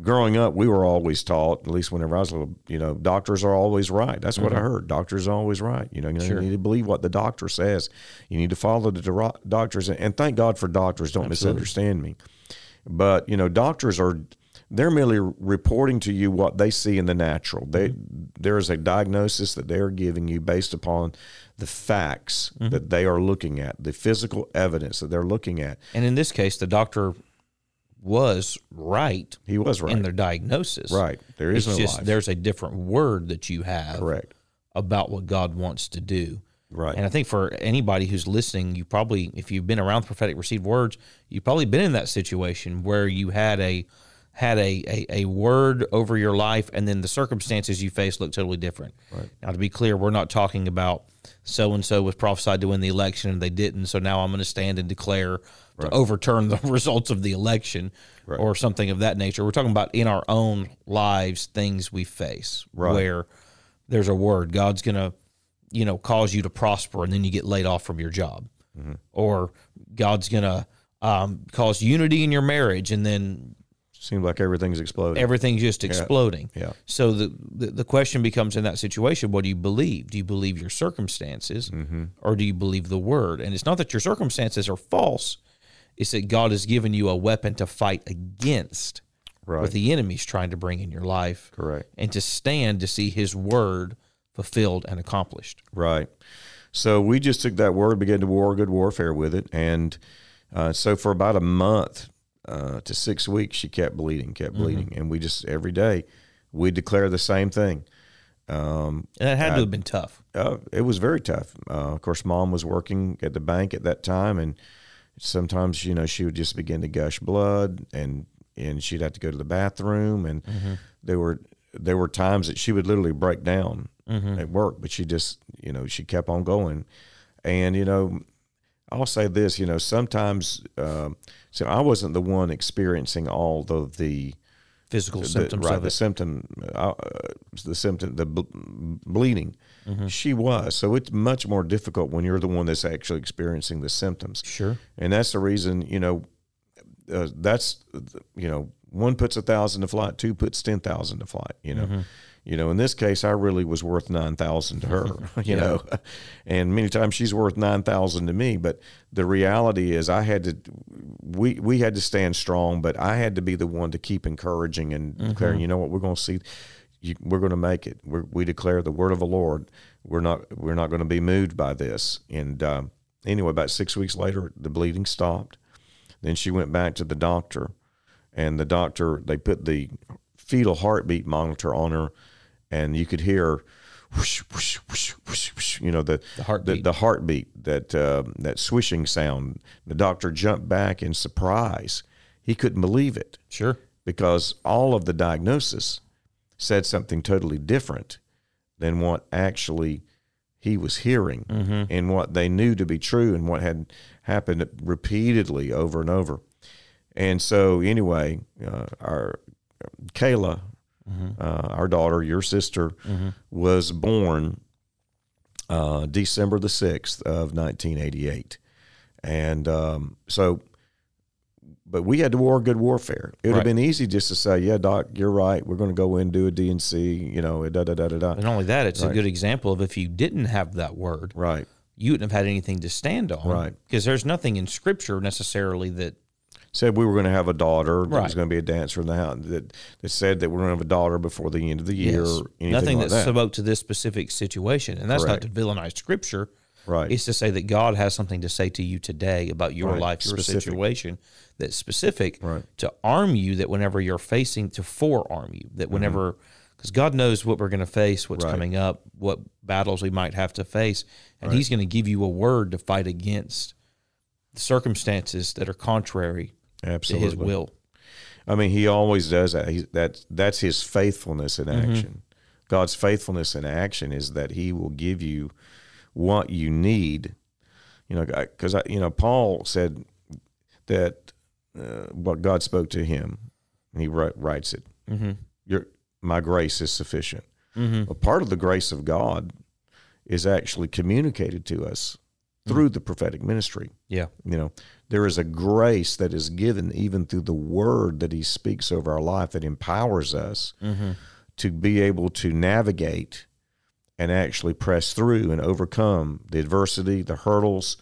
growing up, we were always taught. At least whenever I was little, you know, doctors are always right. That's what I mm-hmm. heard. Doctors are always right. You know, you, know, Sure. you need to believe what the doctor says. You need to follow the doctors, and thank God for doctors. Don't misunderstand me. But you know, doctors are. They're merely reporting to you what they see in the natural. They mm-hmm. there is a diagnosis that they are giving you based upon the facts mm-hmm. that they are looking at, the physical evidence that they're looking at. And in this case, the doctor was right He was right. in their diagnosis. Right. There is It's no just life. there's a different word that you have Correct. about what God wants to do. Right. And I think for anybody who's listening, you probably, if you've been around the prophetic received words, you've probably been in that situation where you had a had a, a, a word over your life and then the circumstances you face look totally different. Right. Now to be clear, we're not talking about so and so was prophesied to win the election and they didn't, so now I'm going to stand and declare to overturn the results of the election or something of that nature. We're talking about in our own lives things we face Right. where there's a word God's going to you know cause you to prosper and then you get laid off from your job or god's gonna um, cause unity in your marriage and then Seems like everything's exploding. everything's just exploding Yeah. so the, the the question becomes in that situation what do you believe do you believe your circumstances Mm-hmm. or do you believe the word and it's not that your circumstances are false it's that god has given you a weapon to fight against right. what the enemy's trying to bring in your life Correct. and to stand to see his word fulfilled and accomplished Right. So we just took that word, began to war good warfare with it, and uh, so for about a month uh, to six weeks, she kept bleeding, kept bleeding, and we just every day we declare the same thing. and that had to have been tough Uh, it was very tough. Uh, of course, mom was working at the bank at that time, and sometimes you know she would just begin to gush blood, and and she'd have to go to the bathroom, and there were there were times that she would literally break down at work, but she just, you know, she kept on going. And, you know, I'll say this, you know, sometimes, uh, so I wasn't the one experiencing all of the, Physical the- symptoms right, the it. symptom, uh, the symptom, the ble- bleeding. Mm-hmm. She was. So it's much more difficult when you're the one that's actually experiencing the symptoms. Sure. And that's the reason, you know, uh, that's, you know, one puts a thousand to flight, two puts 10,000 to flight, you know. Mm-hmm. You know, in this case, I really was worth 9,000 to her, you Yeah. know, and many times she's worth 9,000 to me. But the reality is I had to, we, we had to stand strong, but I had to be the one to keep encouraging and Mm-hmm. declaring, you know what, we're going to see, you, we're going to make it. We're, we declare the word of the Lord. We're not, we're not going to be moved by this. And, um, anyway, about six weeks later, the bleeding stopped. Then she went back to the doctor, and the doctor they put the fetal heartbeat monitor on her, and you could hear, whoosh, whoosh, whoosh, you know the The heartbeat. the, the heartbeat that uh, that swishing sound. The doctor jumped back in surprise. He couldn't believe it Sure. because all of the diagnosis said something totally different than what actually he was hearing and what they knew to be true and what had happened repeatedly over and over. And so, anyway, uh, our Kayla, uh, our daughter, your sister, was born uh, December the 6th of 1988. And um, so, but we had to war good warfare. It would Right. have been easy just to say, yeah, doc, you're right. We're going to go in and do a D&C, you know, da da da da da. And only that, it's a good example of if you didn't have that word, Right. you wouldn't have had anything to stand on. Right. Because there's nothing in scripture necessarily that Said we were going to have a daughter that Right. was going to be a dancer in the house. That, that said that we're going to have a daughter before the end of the year. Yes. Or anything nothing like that, that. spoke to this specific situation. And that's Correct. not to villainize scripture. Right. It's to say that God has something to say to you today about your Right. life, your Specific. situation that's specific Right. to arm you that whenever you're facing, to forearm you, that whenever, because God knows what we're going to face, what's Mm-hmm. Right. coming up, what battles we might have to face. And He's going to give you a word to fight against the circumstances that are contrary Absolutely. to His will. I mean, he always does that. He, that that's his faithfulness in Mm-hmm. action. God's faithfulness in action is that He will give you what you need. You know, because you know Paul said that uh, what God spoke to him, and he wri- writes it. Mm-hmm. Your my grace is sufficient. Mm-hmm. Well, part of the grace of God is actually communicated to us through the prophetic ministry. Yeah. You know, there is a grace that is given even through the word that he speaks over our life that empowers us Mm-hmm. to be able to navigate and actually press through and overcome the adversity, the hurdles,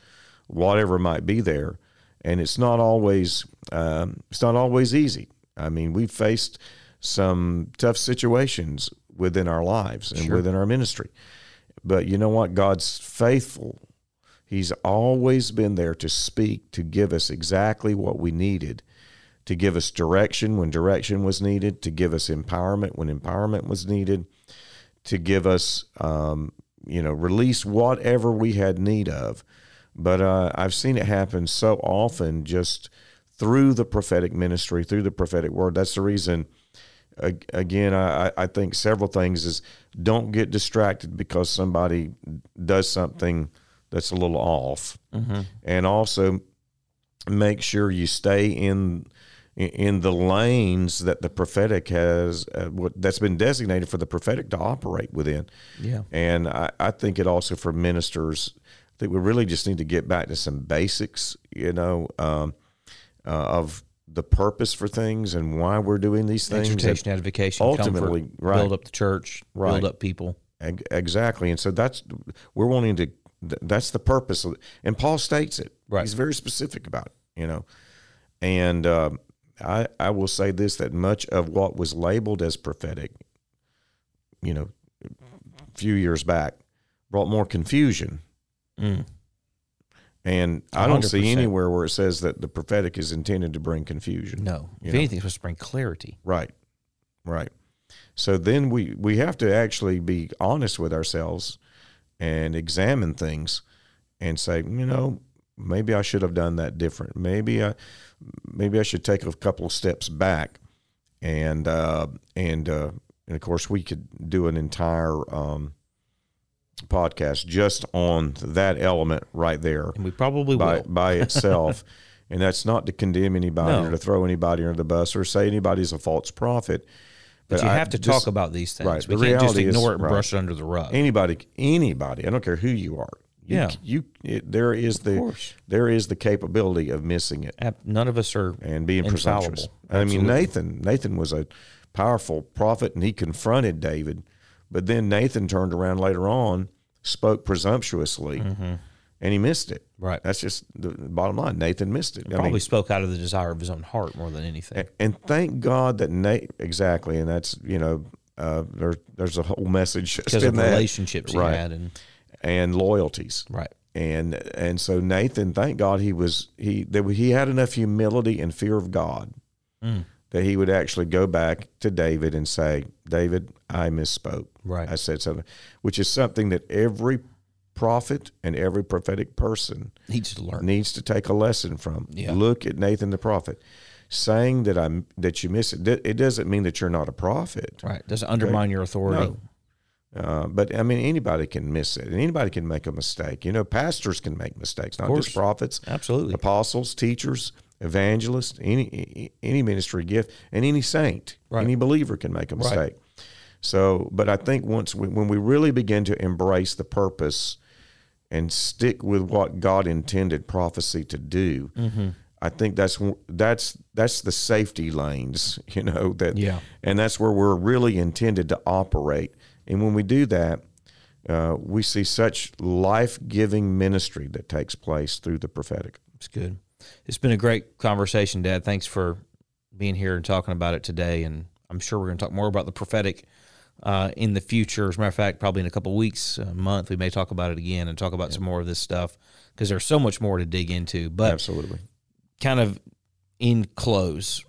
whatever might be there. And it's not always um, it's not always easy. I mean, we've faced some tough situations within our lives and Sure. within our ministry. But you know what? God's faithful. He's always been there to speak, to give us exactly what we needed, to give us direction when direction was needed, to give us empowerment when empowerment was needed, to give us, um, you know, release whatever we had need of. But uh, I've seen it happen so often just through the prophetic ministry, through the prophetic word. That's the reason again, I, I think several things is don't get distracted because somebody does something that's a little off, and also make sure you stay in in the lanes that the prophetic has uh, what that's been designated for the prophetic to operate within. Yeah. And I, I think it also for ministers that we really just need to get back to some basics, you know, um, uh, of the purpose for things and why we're doing these things. Exhortation, edification, ultimately, comfort, right. build up the church, Right. build up people. Exactly. And so that's, we're wanting to, th- that's the purpose. Of, it. and Paul states it. Right. He's very specific about it, you know. And um, I, I will say this that much of what was labeled as prophetic, you know, a few years back, brought more confusion. Mm. And I don't see 100%. anywhere where it says that the prophetic is intended to bring confusion. No. If know. anything, it's supposed to bring clarity. Right. Right. So then we we have to actually be honest with ourselves and examine things and say, you know, maybe I should have done that different. Maybe I maybe I should take a couple of steps back and uh, and uh, and of course we could do an entire um, podcast just on that element right there And we probably by will. by itself. and that's not to condemn anybody No. or to throw anybody under the bus or say anybody's a false prophet. But you I- have to this- talk about these things. right, We can't just reality is- ignore it and right. brush it under the rug. anybody anybody i don't care who you are you, Yeah. you it, there is the there is the capability of missing it None of us are and being presumptuous i mean nathan nathan was a powerful prophet and he confronted david but then nathan turned around later on spoke presumptuously mm-hmm. And he missed it. Right. that's just the bottom line nathan missed it I Probably mean, spoke out of the desire of his own heart more than anything. and thank god that nate exactly and that's you know uh, there, there's a whole message because of that. relationships he Right. had and and loyalties right. and and so Nathan, thank God, he was he that he had enough humility and fear of God Mm. that he would actually go back to David and say, "David, I misspoke. Right. I said something," which is something that every prophet and every prophetic person Needs to learn. needs to take a lesson from. Yeah. Look at Nathan the prophet. Saying that I'm that you miss it, it doesn't mean that you're not a prophet. Right. Doesn't undermine your authority. No. Uh, but I mean, anybody can miss it, and anybody can make a mistake. You know, pastors can make mistakes, not just prophets, Absolutely. apostles, teachers, evangelists, any any ministry gift, and any saint, Right. any believer can make a mistake. So, but I think once we, when we really begin to embrace the purpose and stick with what God intended prophecy to do, Mm-hmm. I think that's that's that's the safety lanes, you know that, Yeah. and that's where we're really intended to operate. And when we do that, uh, we see such life giving ministry that takes place through the prophetic. It's good. It's been a great conversation, Dad. Thanks for being here and talking about it today. And I'm sure we're going to talk more about the prophetic uh, in the future. As a matter of fact, probably in a couple weeks, a month, we may talk about it again and talk about some more of this stuff because there's so much more to dig into. But Absolutely. kind of in close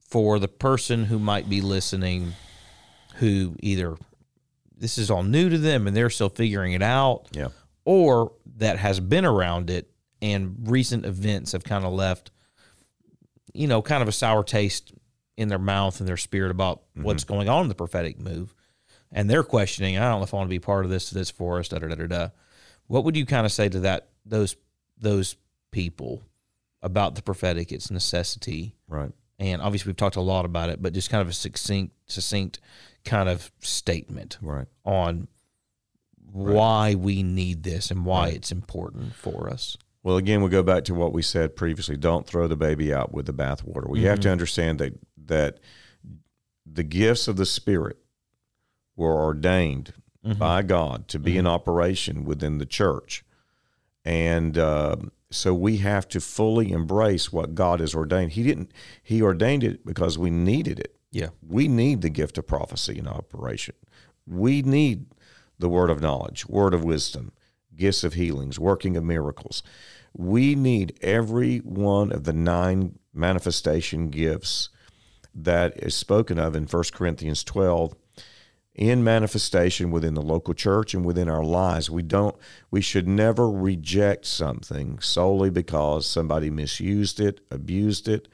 for the person who might be listening who either this is all new to them and they're still figuring it out Yeah. or that has been around it and recent events have kind of left you know kind of a sour taste in their mouth and their spirit about mm-hmm. what's going on in the prophetic move and they're questioning i don't know if i want to be part of this this for us da da da da da what would you kind of say to that those those people about the prophetic its necessity Right. and obviously we've talked a lot about it but just kind of a succinct succinct kind of statement Right. on why we need this and why it's important for us. Well, again, we go back to what we said previously. Don't throw the baby out with the bathwater. We have to mm-hmm. understand that that the gifts of the Spirit were ordained by God to be in operation within the church, and uh, so we have to fully embrace what God has ordained. He didn't. He ordained it because we needed it. Yeah. We need the gift of prophecy in operation. We need the word of knowledge, word of wisdom, gifts of healings, working of miracles. We need every one of the nine manifestation gifts that is spoken of in 1 Corinthians 12 in manifestation within the local church and within our lives. We don't we should never reject something solely because somebody misused it, abused it,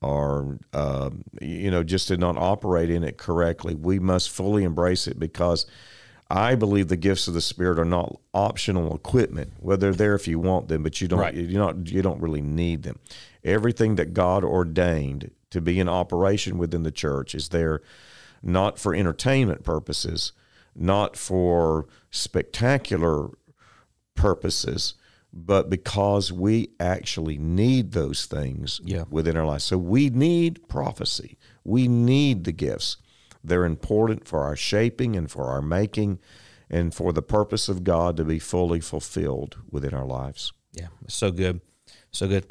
or um, you know just did not operate in it correctly. We must fully embrace it because I believe the gifts of the Spirit are not optional equipment. Well, they're there if you want them, but you don't Right. you not you don't really need them. Everything that God ordained to be in operation within the church is there not for entertainment purposes, not for spectacular purposes, but because we actually need those things Yeah. within our lives. So we need prophecy. We need the gifts. They're important for our shaping and for our making and for the purpose of God to be fully fulfilled within our lives. Yeah, so good, so good.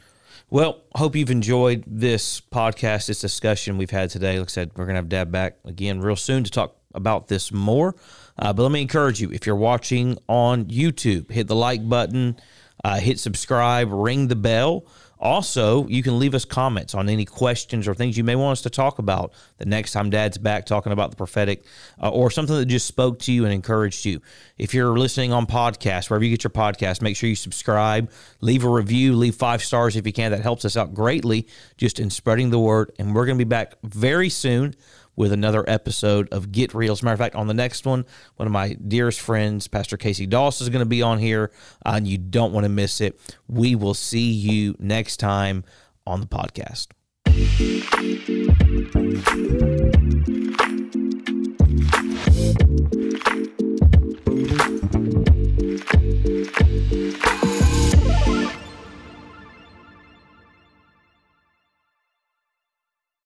Well, hope you've enjoyed this podcast, this discussion we've had today. Like I said, we're gonna have Dad back again real soon to talk about this more. Uh, but let me encourage you: if you're watching on YouTube, hit the like button, uh, hit subscribe, ring the bell. Also, you can leave us comments on any questions or things you may want us to talk about the next time Dad's back talking about the prophetic uh, or something that just spoke to you and encouraged you. If you're listening on podcast, wherever you get your podcast, make sure you subscribe, leave a review, leave five stars if you can. That helps us out greatly just in spreading the word. And we're going to be back very soon with another episode of Get Real. As a matter of fact, on the next one, one of my dearest friends, Pastor Casey Doss, is going to be on here, uh, and you don't want to miss it. We will see you next time on the podcast.